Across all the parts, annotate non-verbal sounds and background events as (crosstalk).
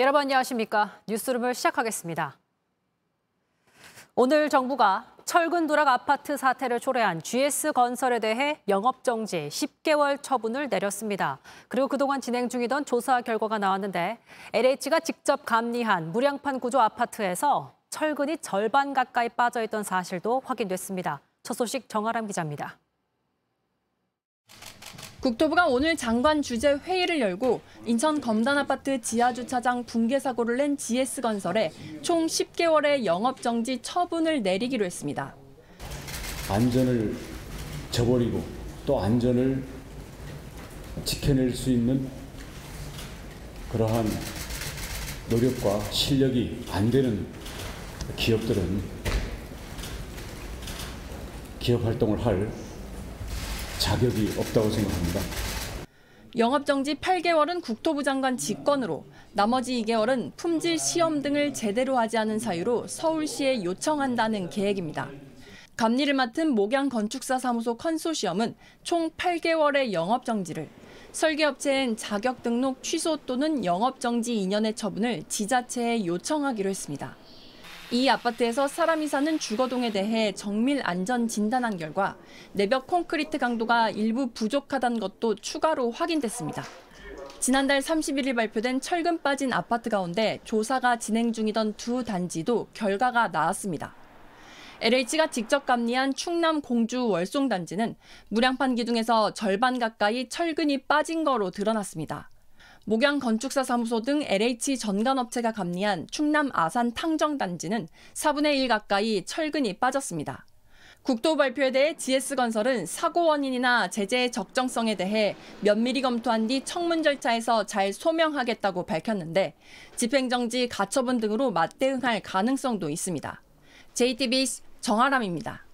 여러분 안녕하십니까? 뉴스룸을 시작하겠습니다. 오늘 정부가 철근 누락 아파트 사태를 초래한 GS건설에 대해 영업정지 10개월 처분을 내렸습니다. 그리고 그동안 진행 중이던 조사 결과가 나왔는데 LH가 직접 감리한 무량판 구조 아파트에서 철근이 절반 가까이 빠져있던 사실도 확인됐습니다. 첫 소식 정아람 기자입니다. 국토부가 오늘 장관 주재 회의를 열고 인천 검단 아파트 지하 주차장 붕괴 사고를 낸 GS건설에 총 10개월의 영업 정지 처분을 내리기로 했습니다. 안전을 저버리고 또 안전을 지켜낼 수 있는 그러한 노력과 실력이 안 되는 기업들은 기업 활동을 할 자격이 없다고 생각합니다. 영업정지 8개월은 국토부 장관 직권으로 나머지 2개월은 품질 시험 등을 제대로 하지 않은 사유로 서울시에 요청한다는 계획입니다. 감리를 맡은 목양 건축사 사무소 컨소시엄은 총 8개월의 영업정지를 설계업체엔 자격 등록 취소 또는 영업정지 2년의 처분을 지자체에 요청하기로 했습니다. 이 아파트에서 사람이 사는 주거동에 대해 정밀 안전 진단한 결과 내벽 콘크리트 강도가 일부 부족하다는 것도 추가로 확인됐습니다. 지난달 31일 발표된 철근 빠진 아파트 가운데 조사가 진행 중이던 두 단지도 결과가 나왔습니다. LH가 직접 감리한 충남 공주 월송 단지는 무량판 기둥에서 절반 가까이 철근이 빠진 거로 드러났습니다. 목양 건축사 사무소 등 LH 전관업체가 감리한 충남 아산 탕정 단지는 4분의 1 가까이 철근이 빠졌습니다. 국토 발표에 대해 GS건설은 사고 원인이나 제재의 적정성에 대해 면밀히 검토한 뒤 청문 절차에서 잘 소명하겠다고 밝혔는데 집행정지, 가처분 등으로 맞대응할 가능성도 있습니다. JTBC 정아람입니다.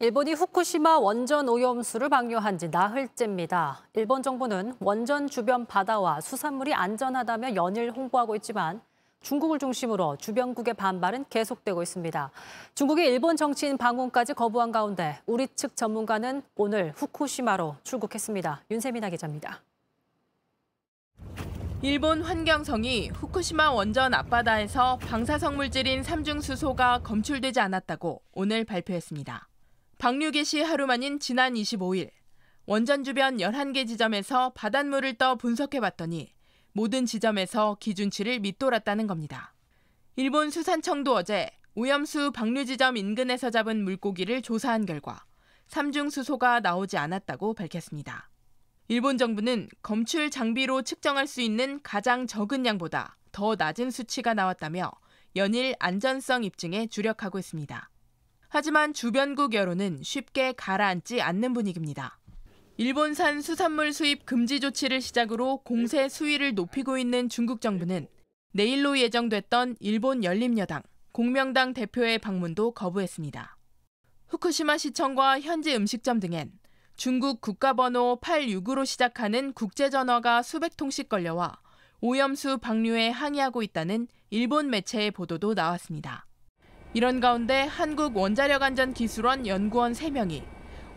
일본이 후쿠시마 원전 오염수를 방류한 지 나흘째입니다. 일본 정부는 원전 주변 바다와 수산물이 안전하다며 연일 홍보하고 있지만 중국을 중심으로 주변국의 반발은 계속되고 있습니다. 중국의 일본 정치인 방문까지 거부한 가운데 우리 측 전문가는 오늘 후쿠시마로 출국했습니다. 윤세민아 기자입니다. 일본 환경성이 후쿠시마 원전 앞바다에서 방사성 물질인 삼중수소가 검출되지 않았다고 오늘 발표했습니다. 방류 개시 하루 만인 지난 25일 원전 주변 11개 지점에서 바닷물을 떠 분석해 봤더니 모든 지점에서 기준치를 밑돌았다는 겁니다. 일본 수산청도 어제 오염수 방류 지점 인근에서 잡은 물고기를 조사한 결과 삼중 수소가 나오지 않았다고 밝혔습니다. 일본 정부는 검출 장비로 측정할 수 있는 가장 적은 양보다 더 낮은 수치가 나왔다며 연일 안전성 입증에 주력하고 있습니다. 하지만 주변국 여론은 쉽게 가라앉지 않는 분위기입니다. 일본산 수산물 수입 금지 조치를 시작으로 공세 수위를 높이고 있는 중국 정부는 내일로 예정됐던 일본 열린여당, 공명당 대표의 방문도 거부했습니다. 후쿠시마 시청과 현지 음식점 등엔 중국 국가번호 86으로 시작하는 국제전화가 수백 통씩 걸려와 오염수 방류에 항의하고 있다는 일본 매체의 보도도 나왔습니다. 이런 가운데 한국원자력안전기술원 연구원 3명이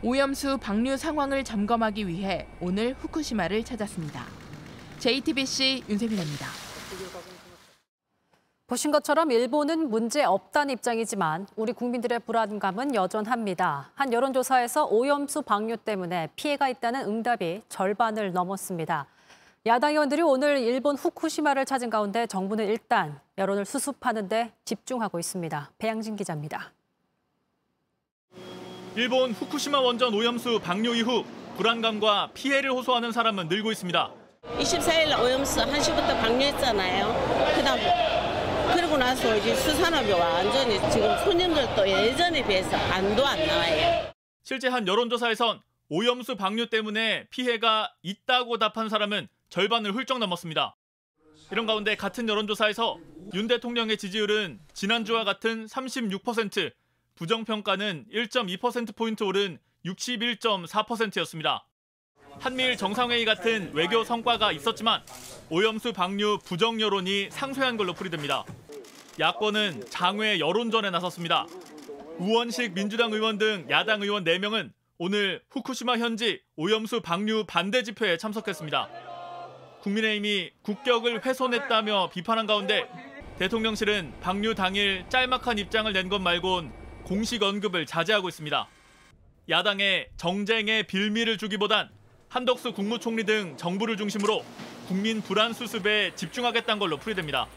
오염수 방류 상황을 점검하기 위해 오늘 후쿠시마를 찾았습니다. JTBC 윤세민입니다. 보신 것처럼 일본은 문제 없다는 입장이지만 우리 국민들의 불안감은 여전합니다. 한 여론조사에서 오염수 방류 때문에 피해가 있다는 응답이 절반을 넘었습니다. 야당 의원들이 오늘 일본 후쿠시마를 찾은 가운데 정부는 일단 여론을 수습하는 데 집중하고 있습니다. 배양진 기자입니다. 일본 후쿠시마 원전 오염수 방류 이후 불안감과 피해를 호소하는 사람은 늘고 있습니다. 24일 오염수 1시부터 방류했잖아요. 그다음 그러고 나서 이제 수산업이 완전히 지금 손님들도 예전에 비해서 안도 안 나와요. 실제 한 여론조사에선 오염수 방류 때문에 피해가 있다고 답한 사람은 절반을 훌쩍 넘었습니다. 이런 가운데 같은 여론조사에서 윤 대통령의 지지율은 지난주와 같은 36%, 부정평가는 1.2%포인트 오른 61.4%였습니다. 한미일 정상회의 같은 외교 성과가 있었지만 오염수 방류 부정 여론이 상쇄한 걸로 풀이됩니다. 야권은 장외 여론전에 나섰습니다. 우원식 민주당 의원 등 야당 의원 4명은 오늘 후쿠시마 현지 오염수 방류 반대 집회에 참석했습니다. 국민의힘이 국격을 훼손했다며 비판한 가운데 대통령실은 방류 당일 짤막한 입장을 낸 것 말곤 공식 언급을 자제하고 있습니다. 야당에 정쟁의 빌미를 주기보단 한덕수 국무총리 등 정부를 중심으로 국민 불안 수습에 집중하겠다는 걸로 풀이됩니다.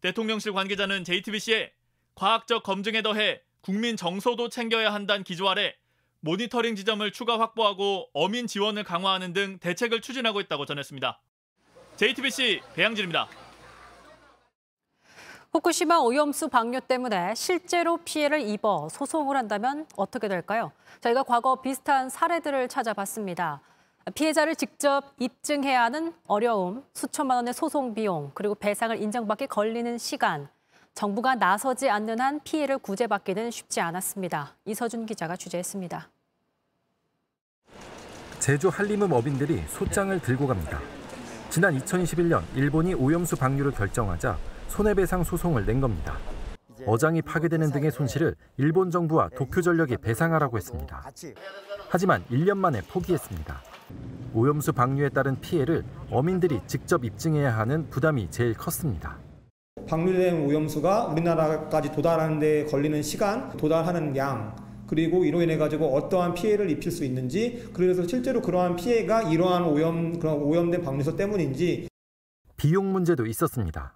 대통령실 관계자는 JTBC에 과학적 검증에 더해 국민 정서도 챙겨야 한다는 기조 아래 모니터링 지점을 추가 확보하고 어민 지원을 강화하는 등 대책을 추진하고 있다고 전했습니다. JTBC 배양진입니다. 후쿠시마 오염수 방류 때문에 실제로 피해를 입어 소송을 한다면 어떻게 될까요? 저희가 과거 비슷한 사례들을 찾아봤습니다. 피해자를 직접 입증해야 하는 어려움, 수천만 원의 소송 비용, 그리고 배상을 인정받기 걸리는 시간, 정부가 나서지 않는 한 피해를 구제받기는 쉽지 않았습니다. 이서준 기자가 취재했습니다. 제주 한림읍 어민들이 소장을 들고 갑니다. 지난 2021년 일본이 오염수 방류를 결정하자 손해배상 소송을 낸 겁니다. 어장이 파괴되는 등의 손실을 일본 정부와 도쿄전력이 배상하라고 했습니다. 하지만 1년 만에 포기했습니다. 오염수 방류에 따른 피해를 어민들이 직접 입증해야 하는 부담이 제일 컸습니다. 방류된 오염수가 우리나라까지 도달하는 데 걸리는 시간, 도달하는 양, 그리고 이로 인해 가지고 어떠한 피해를 입힐 수 있는지, 그래서 실제로 그러한 피해가 이러한 오염 그런 오염된 방류소 때문인지 비용 문제도 있었습니다.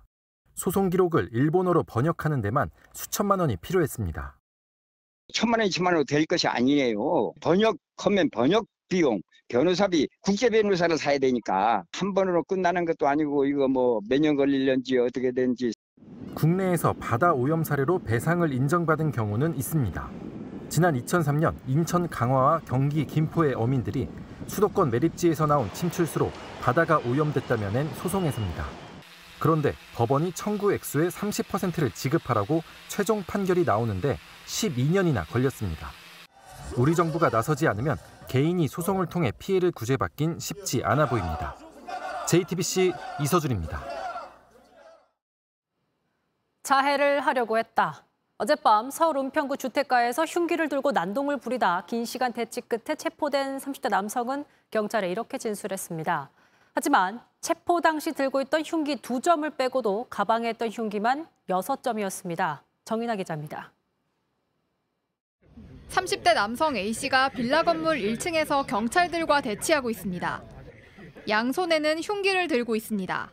소송 기록을 일본어로 번역하는 데만 수천만 원이 필요했습니다. 천만 원, 이천만 원으로 될 것이 아니에요. 번역하면 번역 비용, 변호사비, 국제 변호사를 사야 되니까 한 번으로 끝나는 것도 아니고 이거 뭐 몇 년 걸릴런지 어떻게 되는지 국내에서 바다 오염 사례로 배상을 인정받은 경우는 있습니다. 지난 2003년 인천 강화와 경기 김포의 어민들이 수도권 매립지에서 나온 침출수로 바다가 오염됐다며 낸 소송에서입니다. 그런데 법원이 청구 액수의 30%를 지급하라고 최종 판결이 나오는데 12년이나 걸렸습니다. 우리 정부가 나서지 않으면 개인이 소송을 통해 피해를 구제받긴 쉽지 않아 보입니다. JTBC 이서준입니다. 자해를 하려고 했다. 어젯밤 서울 은평구 주택가에서 흉기를 들고 난동을 부리다 긴 시간 대치 끝에 체포된 30대 남성은 경찰에 이렇게 진술했습니다. 하지만 체포 당시 들고 있던 흉기 두 점을 빼고도 가방에 있던 흉기만 여섯 점이었습니다. 정인아 기자입니다. 30대 남성 A씨가 빌라 건물 1층에서 경찰들과 대치하고 있습니다. 양손에는 흉기를 들고 있습니다.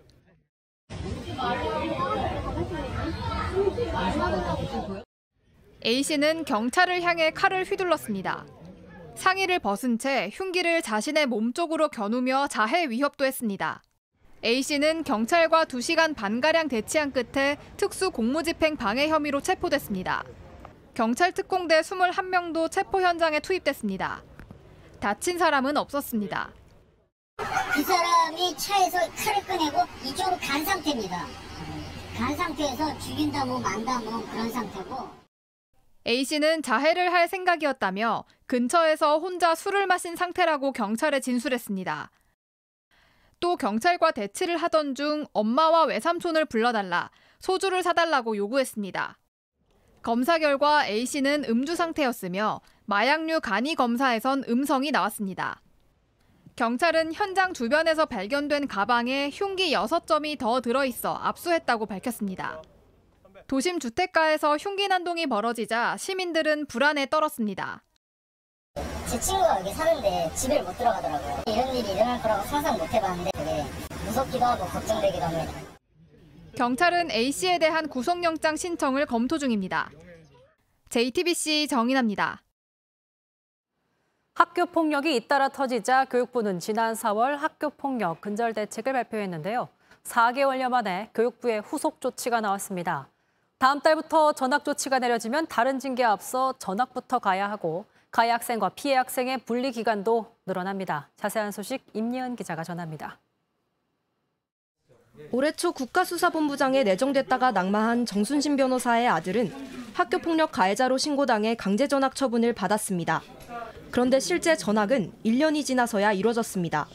A씨는 경찰을 향해 칼을 휘둘렀습니다. 상의를 벗은 채 흉기를 자신의 몸 쪽으로 겨누며 자해 위협도 했습니다. A씨는 경찰과 2시간 반가량 대치한 끝에 특수 공무집행 방해 혐의로 체포됐습니다. 경찰 특공대 21명도 체포 현장에 투입됐습니다. 다친 사람은 없었습니다. 그 사람이 차에서 칼을 꺼내고 이쪽으로 간 상태입니다. 간 상태에서 죽인다 뭐 만다 뭐 그런 상태고 A씨는 자해를 할 생각이었다며 근처에서 혼자 술을 마신 상태라고 경찰에 진술했습니다. 또 경찰과 대치를 하던 중 엄마와 외삼촌을 불러달라 소주를 사달라고 요구했습니다. 검사 결과 A씨는 음주 상태였으며 마약류 간이 검사에선 음성이 나왔습니다. 경찰은 현장 주변에서 발견된 가방에 흉기 6점이 더 들어있어 압수했다고 밝혔습니다. 도심 주택가에서 흉기 난동이 벌어지자 시민들은 불안에 떨었습니다. 제 친구가 여기 사는데 집에 못 들어가더라고요. 이런 일이 일어날 거라고 상상 못 해봤는데 되게 무섭기도 하고 걱정되기도 합니다. 경찰은 A씨에 대한 구속영장 신청을 검토 중입니다. JTBC 정인아입니다. 학교 폭력이 잇따라 터지자 교육부는 지난 4월 학교 폭력 근절 대책을 발표했는데요. 4개월여 만에 교육부의 후속 조치가 나왔습니다. 다음 달부터 전학 조치가 내려지면 다른 징계에 앞서 전학부터 가야 하고 가해 학생과 피해 학생의 분리 기간도 늘어납니다. 자세한 소식 임예은 기자가 전합니다. 올해 초 국가수사본부장에 내정됐다가 낙마한 정순신 변호사의 아들은 학교폭력 가해자로 신고당해 강제 전학 처분을 받았습니다. 그런데 실제 전학은 1년이 지나서야 이뤄졌습니다.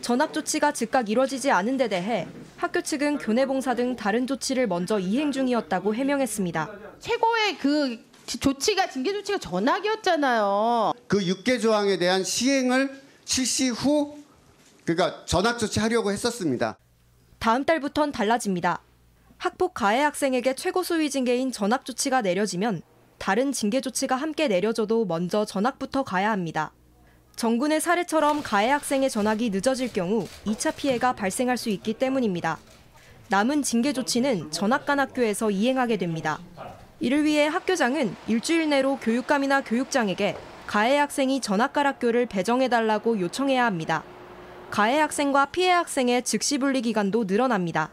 전학 조치가 즉각 이뤄지지 않은 데 대해 학교 측은 교내 봉사 등 다른 조치를 먼저 이행 중이었다고 해명했습니다. 최고의 그 조치가 징계 조치가 전학이었잖아요. 그 6개 조항에 대한 시행을 실시 후 그러니까 전학 조치하려고 했었습니다. 다음 달부턴 달라집니다. 학폭 가해 학생에게 최고 수위 징계인 전학 조치가 내려지면 다른 징계 조치가 함께 내려져도 먼저 전학부터 가야 합니다. 정군의 사례처럼 가해 학생의 전학이 늦어질 경우 2차 피해가 발생할 수 있기 때문입니다. 남은 징계 조치는 전학 간 학교에서 이행하게 됩니다. 이를 위해 학교장은 일주일 내로 교육감이나 교육장에게 가해 학생이 전학 갈 학교를 배정해달라고 요청해야 합니다. 가해 학생과 피해 학생의 즉시 분리 기간도 늘어납니다.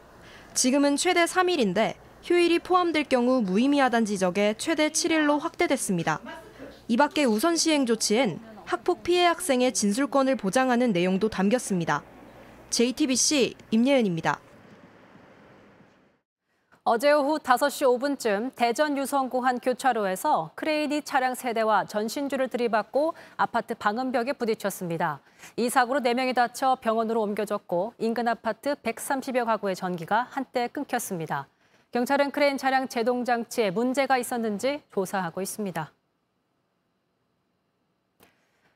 지금은 최대 3일인데 휴일이 포함될 경우 무의미하단 지적에 최대 7일로 확대됐습니다. 이 밖에 우선 시행 조치엔 학폭 피해 학생의 진술권을 보장하는 내용도 담겼습니다. JTBC 임예은입니다. 어제 오후 5시 5분쯤 대전 유성구 한 교차로에서 크레인이 차량 세대와 전신주를 들이받고 아파트 방음벽에 부딪혔습니다. 이 사고로 4명이 다쳐 병원으로 옮겨졌고 인근 아파트 130여 가구의 전기가 한때 끊겼습니다. 경찰은 크레인 차량 제동 장치에 문제가 있었는지 조사하고 있습니다.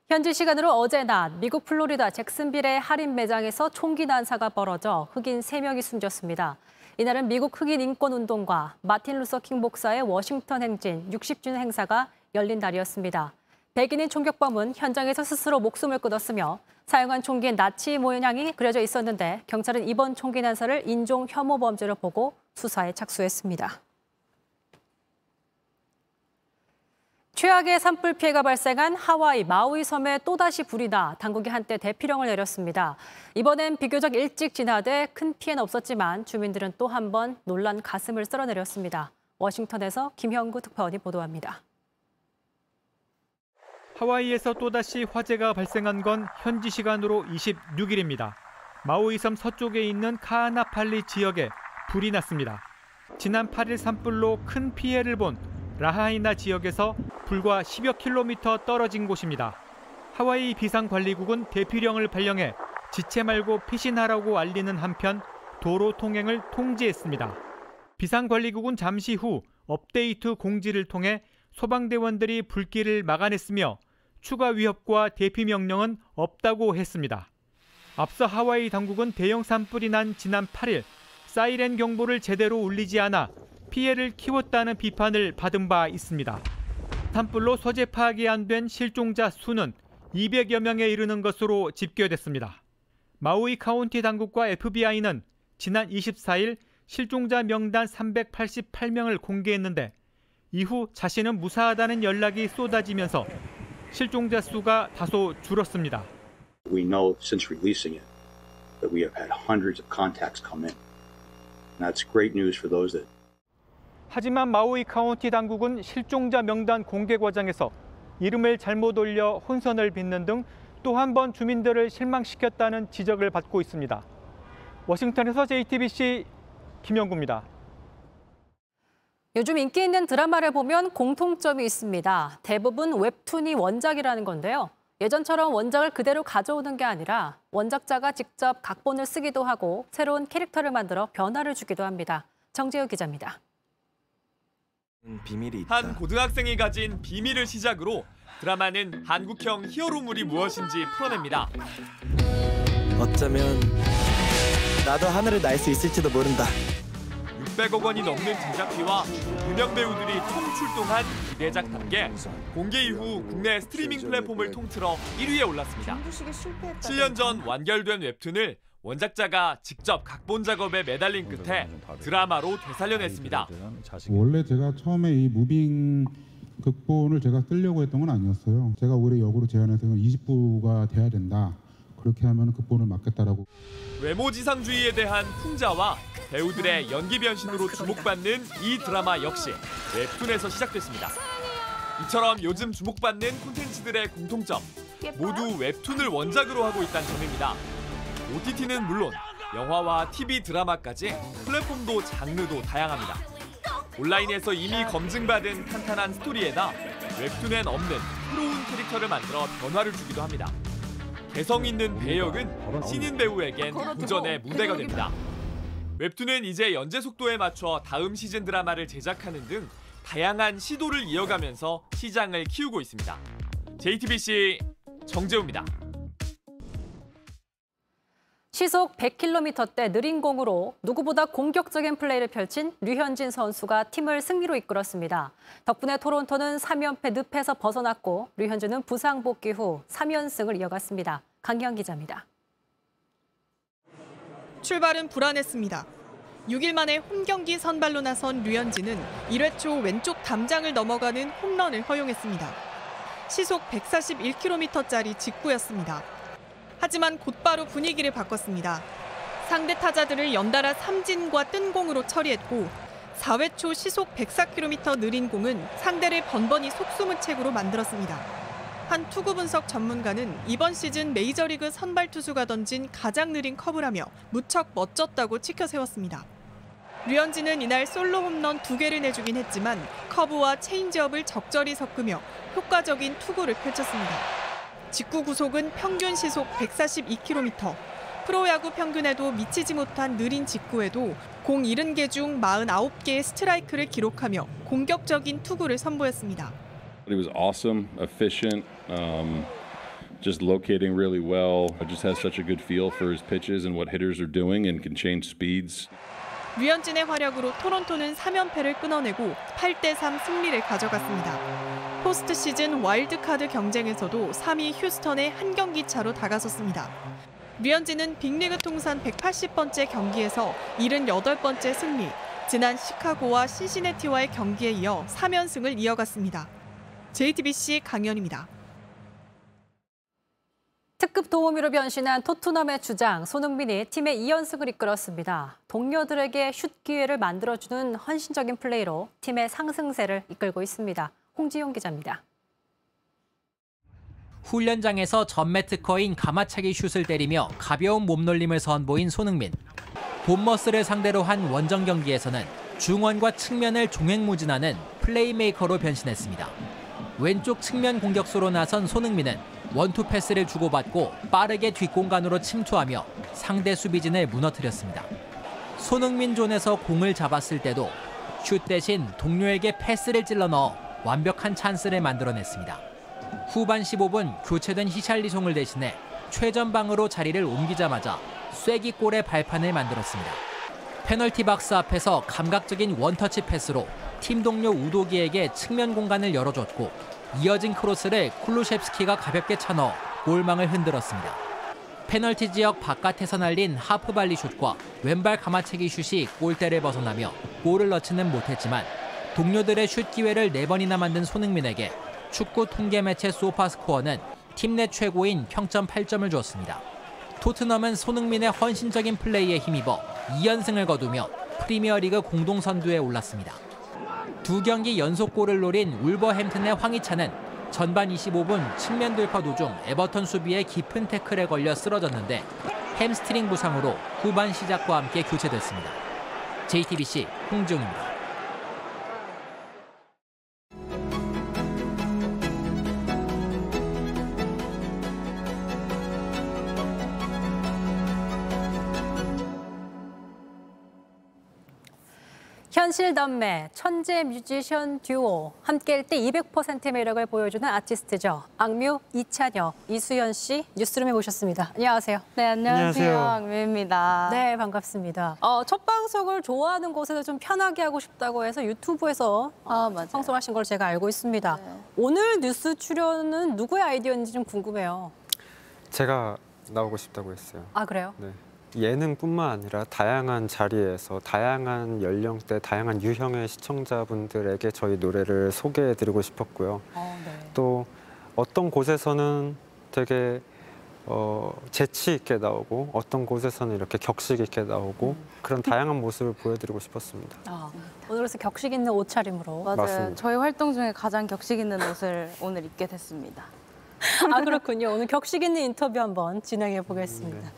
현지 시간으로 어제 낮 미국 플로리다 잭슨빌의 할인 매장에서 총기 난사가 벌어져 흑인 3명이 숨졌습니다. 이날은 미국 흑인 인권 운동가 마틴 루서 킹 목사의 워싱턴 행진 60주년 행사가 열린 날이었습니다. 백인인 총격범은 현장에서 스스로 목숨을 끊었으며 사용한 총기엔 나치 모양이 그려져 있었는데 경찰은 이번 총기 난사를 인종 혐오 범죄로 보고 수사에 착수했습니다. 최악의 산불 피해가 발생한 하와이 마우이 섬에 또다시 불이 나 당국이 한때 대피령을 내렸습니다. 이번엔 비교적 일찍 진화돼 큰 피해는 없었지만 주민들은 또 한 번 놀란 가슴을 쓸어내렸습니다. 워싱턴에서 김형구 특파원이 보도합니다. 하와이에서 또다시 화재가 발생한 건 현지 시간으로 26일입니다. 마우이 섬 서쪽에 있는 카아나팔리 지역에 불이 났습니다. 지난 8일 산불로 큰 피해를 본 라하이나 지역에서 불과 10여 킬로미터 떨어진 곳입니다. 하와이 비상관리국은 대피령을 발령해 지체 말고 피신하라고 알리는 한편 도로 통행을 통제했습니다. 비상관리국은 잠시 후 업데이트 공지를 통해 소방대원들이 불길을 막아냈으며 추가 위협과 대피 명령은 없다고 했습니다. 앞서 하와이 당국은 대형 산불이 난 지난 8일 사이렌 경보를 제대로 울리지 않아 피해를 키웠다는 비판을 받은 바 있습니다. 산불로 소재 파악이 안 된 실종자 수는 200여 명에 이르는 것으로 집계됐습니다. 마우이 카운티 당국과 FBI는 지난 24일 실종자 명단 388명을 공개했는데 이후 자신은 무사하다는 연락이 쏟아지면서 실종자 수가 다소 줄었습니다. We know since releasing it that we have had hundreds of contacts come in. And that's great news for those that 하지만 마우이 카운티 당국은 실종자 명단 공개 과정에서 이름을 잘못 올려 혼선을 빚는 등 또 한 번 주민들을 실망시켰다는 지적을 받고 있습니다. 워싱턴에서 JTBC 김영구입니다. 요즘 인기 있는 드라마를 보면 공통점이 있습니다. 대부분 웹툰이 원작이라는 건데요. 예전처럼 원작을 그대로 가져오는 게 아니라 원작자가 직접 각본을 쓰기도 하고 새로운 캐릭터를 만들어 변화를 주기도 합니다. 정재우 기자입니다. 비밀이 있다. 한 고등학생이 가진 비밀을 시작으로 드라마는 한국형 히어로물이 무엇인지 풀어냅니다. 어쩌면 나도 하늘을 날 수 있을지도 모른다. 600억 원이 넘는 제작비와 유명 배우들이 통출동한 기대작답게 공개 이후 국내 스트리밍 플랫폼을 통틀어 1위에 올랐습니다. 7년 전 완결된 웹툰을 원작자가 직접 각본 작업에 매달린 끝에 드라마로 되살려냈습니다. 원래 제가 처음에 이 무빙 극본을 제가 쓰려고 했던 건 아니었어요. 제가 오히려 역으로 제안해서 20부가 돼야 된다. 그렇게 하면 극본을 맡겠다라고. 외모지상주의에 대한 풍자와 배우들의 연기 변신으로 주목받는 이 드라마 역시 웹툰에서 시작됐습니다. 이처럼 요즘 주목받는 콘텐츠들의 공통점 모두 웹툰을 원작으로 하고 있다는 점입니다. OTT는 물론 영화와 TV 드라마까지 플랫폼도 장르도 다양합니다. 온라인에서 이미 검증받은 탄탄한 스토리에다 웹툰엔 없는 새로운 캐릭터를 만들어 변화를 주기도 합니다. 개성 있는 배역은 신인 배우에겐 도전의 무대가 됩니다. 웹툰은 이제 연재 속도에 맞춰 다음 시즌 드라마를 제작하는 등 다양한 시도를 이어가면서 시장을 키우고 있습니다. JTBC 정재우입니다. 시속 100km대 느린 공으로 누구보다 공격적인 플레이를 펼친 류현진 선수가 팀을 승리로 이끌었습니다. 덕분에 토론토는 3연패 늪에서 벗어났고 류현진은 부상 복귀 후 3연승을 이어갔습니다. 강기영 기자입니다. 출발은 불안했습니다. 6일 만에 홈 경기 선발로 나선 류현진은 1회 초 왼쪽 담장을 넘어가는 홈런을 허용했습니다. 시속 141km짜리 직구였습니다. 하지만 곧바로 분위기를 바꿨습니다. 상대 타자들을 연달아 삼진과 뜬 공으로 처리했고 4회 초 시속 104km 느린 공은 상대를 번번이 속수무책으로 만들었습니다. 한 투구 분석 전문가는 이번 시즌 메이저리그 선발 투수가 던진 가장 느린 커브라며 무척 멋졌다고 치켜 세웠습니다. 류현진은 이날 솔로 홈런 두 개를 내주긴 했지만 커브와 체인지업을 적절히 섞으며 효과적인 투구를 펼쳤습니다. 직구 구속은 평균 시속 142km. 프로야구 평균에도 미치지 못한 느린 직구에도 공 70개 중 49개의 스트라이크를 기록하며 공격적인 투구를 선보였습니다. He was awesome, efficient, um, just locating really well. Just has such a good feel for his pitches and what hitters are doing and can change speeds. 류현진의 활약으로 토론토는 3연패를 끊어내고 8대3 승리를 가져갔습니다. 포스트 시즌 와일드카드 경쟁에서도 3위 휴스턴에 한 경기 차로 다가섰습니다. 류현진은 빅리그 통산 180번째 경기에서 78번째 승리, 지난 시카고와 신시내티와의 경기에 이어 3연승을 이어갔습니다. JTBC 강연입니다. 특급 도우미로 변신한 토트넘의 주장 손흥민이 팀의 2연승을 이끌었습니다. 동료들에게 슛 기회를 만들어주는 헌신적인 플레이로 팀의 상승세를 이끌고 있습니다. 홍지용 기자입니다. 훈련장에서 전매 특허인 감아차기 슛을 때리며 가벼운 몸놀림을 선보인 손흥민. 본머스를 상대로 한 원정 경기에서는 중원과 측면을 종횡무진하는 플레이메이커로 변신했습니다. 왼쪽 측면 공격수로 나선 손흥민은 원투 패스를 주고받고 빠르게 뒷공간으로 침투하며 상대 수비진을 무너뜨렸습니다. 손흥민 존에서 공을 잡았을 때도 슛 대신 동료에게 패스를 찔러 넣어 완벽한 찬스를 만들어냈습니다. 후반 15분 교체된 히샬리송을 대신해 최전방으로 자리를 옮기자마자 쐐기골의 발판을 만들었습니다. 페널티 박스 앞에서 감각적인 원터치 패스로 팀 동료 우도기에게 측면 공간을 열어줬고 이어진 크로스를 쿨루셰프스키가 가볍게 차넣어 골망을 흔들었습니다. 페널티 지역 바깥에서 날린 하프발리 슛과 왼발 가마채기 슛이 골대를 벗어나며 골을 넣지는 못했지만 동료들의 슛 기회를 4번이나 만든 손흥민에게 축구 통계 매체 소파스코어는 팀 내 최고인 평점 8점을 주었습니다. 토트넘은 손흥민의 헌신적인 플레이에 힘입어 2연승을 거두며 프리미어리그 공동 선두에 올랐습니다. 두 경기 연속골을 노린 울버햄튼의 황희찬은 전반 25분 측면 돌파 도중 에버턴 수비에 깊은 태클에 걸려 쓰러졌는데 햄스트링 부상으로 후반 시작과 함께 교체됐습니다. JTBC 홍지용입니다. 현실 남매, 천재 뮤지션 듀오, 함께일 때 200%의 매력을 보여주는 아티스트죠. 악뮤 이찬혁, 이수연 씨 뉴스룸에 모셨습니다. 안녕하세요. 네, 안녕하세요. 악뮤입니다. 네, 반갑습니다. 어, 첫 방송을 좋아하는 곳에서 좀 편하게 하고 싶다고 해서 유튜브에서 어, 아, 방송하신 걸 제가 알고 있습니다. 오늘 뉴스 출연은 누구의 아이디어인지 좀 궁금해요. 제가 나오고 싶다고 했어요. 아, 그래요? 네. 예능뿐만 아니라 다양한 자리에서 다양한 연령대, 다양한 유형의 시청자분들에게 저희 노래를 소개해드리고 싶었고요. 또 어떤 곳에서는 되게 어, 재치 있게 나오고 어떤 곳에서는 이렇게 격식 있게 나오고 그런 다양한 모습을 보여드리고 싶었습니다. 아, 오늘 그래서 격식 있는 옷차림으로. 맞아요. 맞습니다. 저희 활동 중에 가장 격식 있는 옷을 오늘 입게 됐습니다. (laughs) 아 그렇군요. 오늘 격식 있는 인터뷰 한번 진행해 보겠습니다.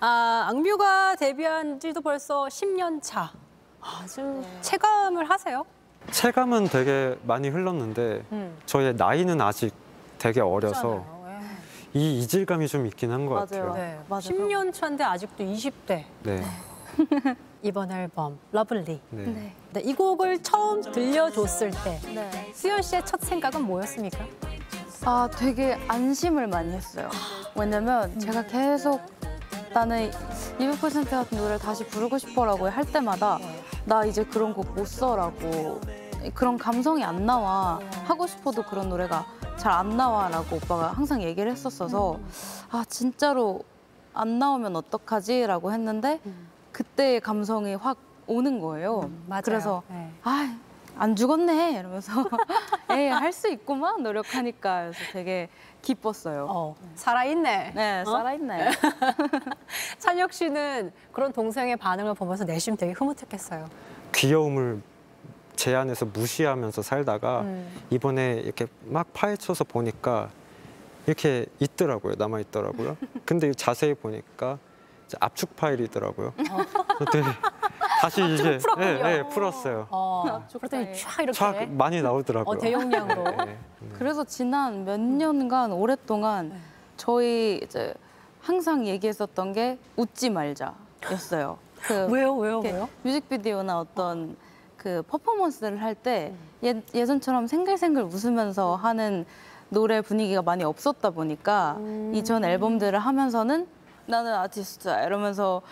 아 악뮤가 데뷔한 지도 벌써 10년 차. 아, 좀 체감을 하세요? 체감은 되게 많이 흘렀는데 음. 저의 나이는 아직 되게 어려서 이 이질감이 좀 있긴 한것 같아요. 네, 10년 차인데 아직도 20대. 네. (laughs) 이번 앨범 Love Lee. 네. 네. 네, 이 곡을 처음 들려줬을 때 수현 씨의 첫 생각은 뭐였습니까? 아, 되게 안심을 많이 했어요. 왜냐면 제가 계속 나는 200% 같은 노래를 다시 부르고 싶어라고 할 때마다 나 이제 그런 곡 못 써라고 그런 감성이 안 나와 하고 싶어도 그런 노래가 잘 안 나와라고 오빠가 항상 얘기를 했었어서 아 진짜로 안 나오면 어떡하지라고 했는데 그때의 감성이 확 오는 거예요. 맞아요. 그래서 네. 아, 안 죽었네 이러면서 에이 (laughs) 할 수 있구만 노력하니까 그래서 되게 기뻤어요. 어, 살아있네. 네, 어? 살아있네. (laughs) 찬혁 씨는 그런 동생의 반응을 보면서 내심 되게 흐뭇했겠어요. 귀여움을 제 안에서 무시하면서 살다가 음. 이번에 이렇게 막 파헤쳐서 보니까 이렇게 있더라고요. 남아 있더라고요. 근데 자세히 보니까 압축 파일이더라고요. 그랬더니 다시 이제 풀었군요. 네, 네, 풀었어요. 어, 그랬더니 쫙 이렇게 쫙 많이 나오더라고요. 어, 대용량으로. 네, 네. 그래서 지난 몇 년간 오랫동안 저희 이제 항상 얘기했었던 게 웃지 말자였어요. 그 왜요, 왜요, 이렇게 왜요? 뮤직비디오나 어떤 그 퍼포먼스를 할 때 예, 예전처럼 생글생글 웃으면서 하는 노래 분위기가 많이 없었다 보니까 이전 앨범들을 하면서는 나는 아티스트야 이러면서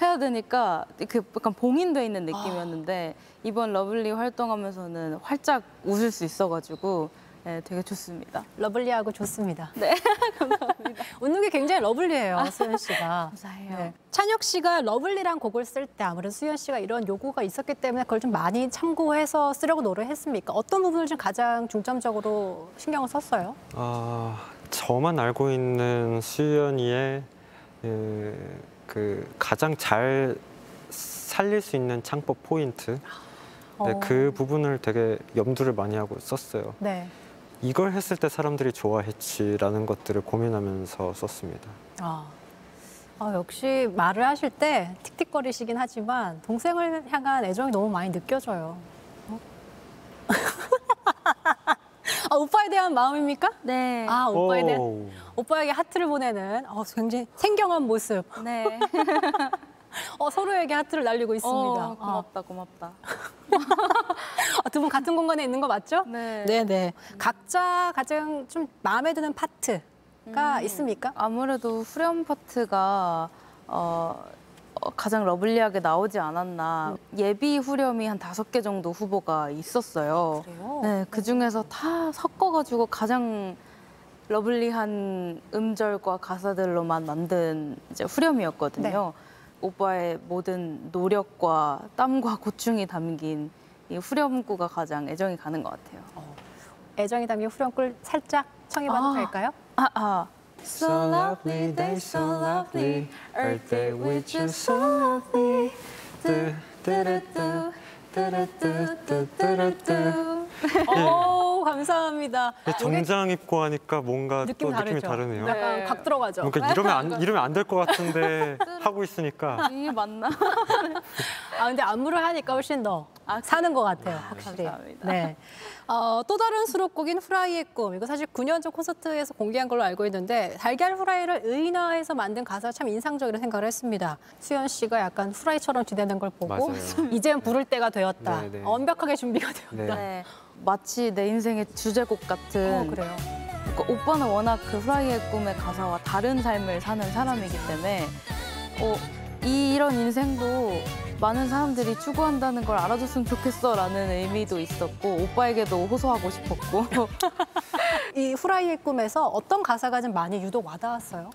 해야 되니까 그 약간 봉인돼 있는 느낌이었는데 이번 Love Lee 활동하면서는 활짝 웃을 수 있어가지고 네, 되게 좋습니다. lovely하고 좋습니다. 네, (laughs) 감사합니다. 웃는 게 굉장히 lovely해요, 수현 씨가. 감사해요. 네. 찬혁 씨가 Love Lee란 곡을 쓸 때 아무래도 수현 씨가 이런 요구가 있었기 때문에 그걸 좀 많이 참고해서 쓰려고 노력했습니까? 어떤 부분을 좀 가장 중점적으로 신경을 썼어요? 아, 저만 알고 있는 수연이의 그, 그 가장 잘 살릴 수 있는 창법 포인트. 네, 어. 그 부분을 되게 염두를 많이 하고 썼어요. 네. 이걸 했을 때 사람들이 좋아했지라는 것들을 고민하면서 썼습니다. 아, 아, 역시 말을 하실 때 틱틱거리시긴 하지만 동생을 향한 애정이 너무 많이 느껴져요. 어? 아, 오빠에 대한 마음입니까? 네. 아, 오빠에 대한 오. 오빠에게 하트를 보내는 어, 굉장히 생경한 모습. 네. (laughs) 어, 서로에게 하트를 날리고 있습니다. 어, 고맙다, 고맙다. 아, 두분 같은 공간에 있는 거 맞죠? 네. 네. 각자 가장 좀 마음에 드는 파트가 음. 있습니까? 아무래도 후렴 파트가 어, 어, 가장 lovely하게 나오지 않았나. 예비 후렴이 한 다섯 개 정도 후보가 있었어요. 그래요? 네, 그 중에서 다 섞어가지고 가장 lovely한 음절과 가사들로만 만든 이제 후렴이었거든요. 오빠의 모든 노력과 땀과 고충이 담긴 이 후렴구가 가장 애정이 가는 것 같아요. 애정이 담긴 후렴구를 살짝 청해봐도 아. 될까요? 아, 아. So lovely day, so lovely. Earth day with you, so lovely. 뚜, 뚜루뚜, 뚜루뚜, 뚜루뚜. 오, 감사합니다. 네, 정장 입고 하니까 뭔가 느낌 또 느낌이 다르죠? 다르네요. 약간 각 들어가죠. 그러니까 이러면 안 이러면 안 될 것 같은데 (laughs) 하고 있으니까 이게 맞나? (laughs) 아 근데 안무를 하니까 훨씬 더 사는 것 같아요, 확실히. 감사합니다. 네. 어, 또 다른 수록곡인 후라이의 꿈. 이거 사실 9년 전 콘서트에서 공개한 걸로 알고 있는데 달걀 후라이를 의인화해서 만든 가사가 참 인상적이라 생각을 했습니다. 수현 씨가 약간 후라이처럼 지내는 걸 보고. (laughs) 이젠 부를 때가 되었다. 네, 네. 완벽하게 준비가 되었다. 네. 마치 내 인생의 주제곡 같은. 어, 그래요. 그러니까 오빠는 워낙 그 후라이의 꿈의 가사와 다른 삶을 사는 사람이기 때문에 어, 이런 인생도 많은 사람들이 추구한다는 걸 알아줬으면 좋겠어 라는 의미도 있었고 오빠에게도 호소하고 싶었고. (laughs) 이 후라이의 꿈에서 어떤 가사가 좀 많이 유독 와닿았어요?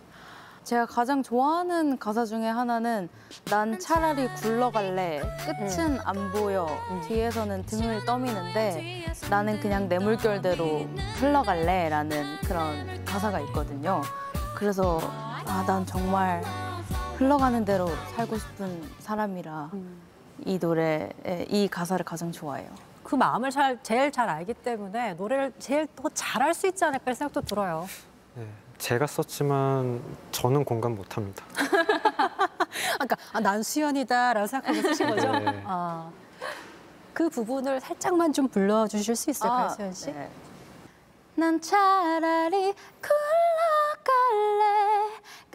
제가 가장 좋아하는 가사 중에 하나는 난 차라리 굴러갈래. 끝은 안 보여. 뒤에서는 등을 떠미는데 나는 그냥 내 물결대로 흘러갈래. 라는 그런 가사가 있거든요. 그래서 아, 난 정말 흘러가는 대로 살고 싶은 사람이라 이 노래 이 가사를 가장 좋아해요 그 마음을 잘, 제일 잘 알기 때문에 노래를 제일 더 잘할 수 있지 않을까 생각도 들어요. 네, 제가 썼지만 저는 공감 못합니다. 아까 (laughs) 아, 난 수연이다라고 생각하고 쓰신 거죠? 네. 아, 그 부분을 살짝만 좀 불러주실 수 있을까요, 아, 수연 씨? 네. 난 차라리 굴러갈래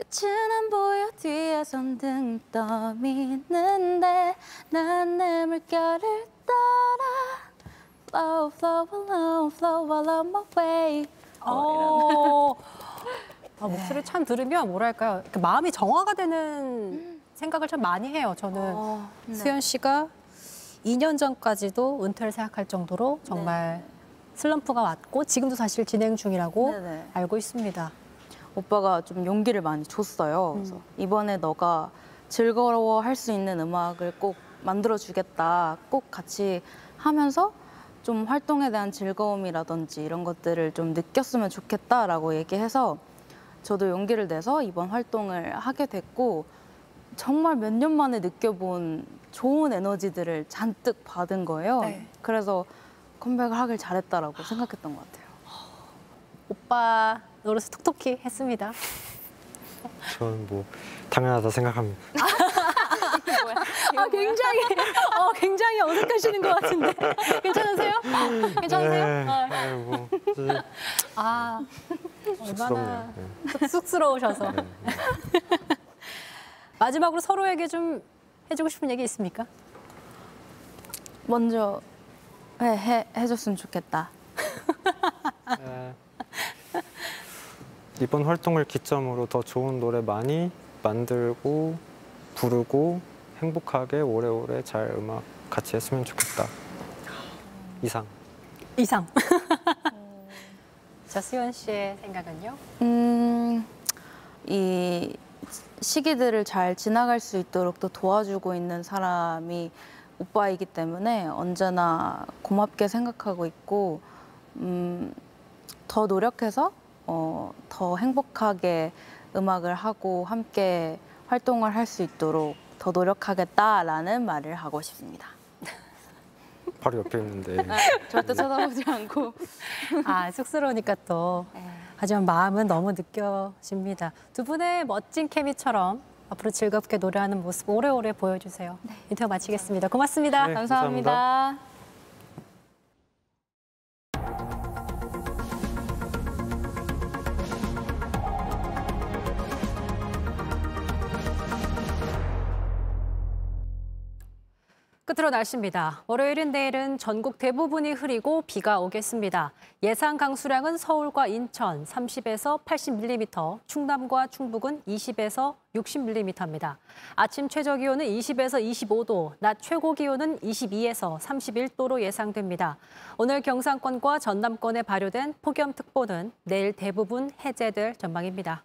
끝은 안 보여 뒤에선 등 떠미는데 난 내 물결을 따라 flow flow along flow along my way 어, 아, 목소리 참 들으면 뭐랄까요. 이렇게 마음이 정화가 되는 생각을 참 많이 해요. 저는 네. 수현 씨가 2년 전까지도 은퇴를 생각할 정도로 정말 슬럼프가 왔고 지금도 사실 진행 중이라고 네네. 알고 있습니다. 오빠가 좀 용기를 많이 줬어요. 그래서 이번에 너가 즐거워 할 수 있는 음악을 꼭 만들어 주겠다. 꼭 같이 하면서 좀 활동에 대한 즐거움이라든지 이런 것들을 좀 느꼈으면 좋겠다라고 얘기해서 저도 용기를 내서 이번 활동을 하게 됐고 정말 몇 년 만에 느껴본 좋은 에너지들을 잔뜩 받은 거예요. 네. 그래서 컴백을 하길 잘했다라고 생각했던 것 같아요. 오빠 노릇을 톡톡히 했습니다. 저는 뭐 당연하다 생각합니다. (laughs) 아, 굉장히, 어, 굉장히 어색하시는 것 같은데. 괜찮으세요? 괜찮으세요? 네, 아, 네, 뭐 아, 얼마나. 네. 쑥스러우셔서. 마지막으로 서로에게 좀 해주고 싶은 얘기 있습니까? 먼저 해, 해, 해줬으면 좋겠다. (laughs) 네. 이번 활동을 기점으로 더 좋은 노래 많이 만들고 부르고 행복하게 오래오래 잘 음악 같이 했으면 좋겠다. 이상. 이상. (laughs) 자, 수연 씨의 생각은요? 음, 이 시기들을 잘 지나갈 수 있도록 또 도와주고 있는 사람이 오빠이기 때문에 언제나 고맙게 생각하고 있고, 음, 더 노력해서 어, 더 행복하게 음악을 하고 함께 활동을 할 수 있도록 더 노력하겠다라는 말을 하고 싶습니다. 바로 옆에 있는데 (laughs) 절대 쳐다보지 않고. 아, 쑥스러우니까 또. 하지만 마음은 너무 느껴집니다. 두 분의 멋진 케미처럼 앞으로 즐겁게 노래하는 모습 오래오래 보여주세요. 인터뷰 마치겠습니다. 고맙습니다. 네, 감사합니다. 감사합니다. 끝으로 날씨입니다. 월요일인 내일은 전국 대부분이 흐리고 비가 오겠습니다. 예상 강수량은 서울과 인천 30에서 80mm, 충남과 충북은 20에서 60mm입니다. 아침 최저 기온은 20에서 25도, 낮 최고 기온은 22에서 31도로 예상됩니다. 오늘 경상권과 전남권에 발효된 폭염특보는 내일 대부분 해제될 전망입니다.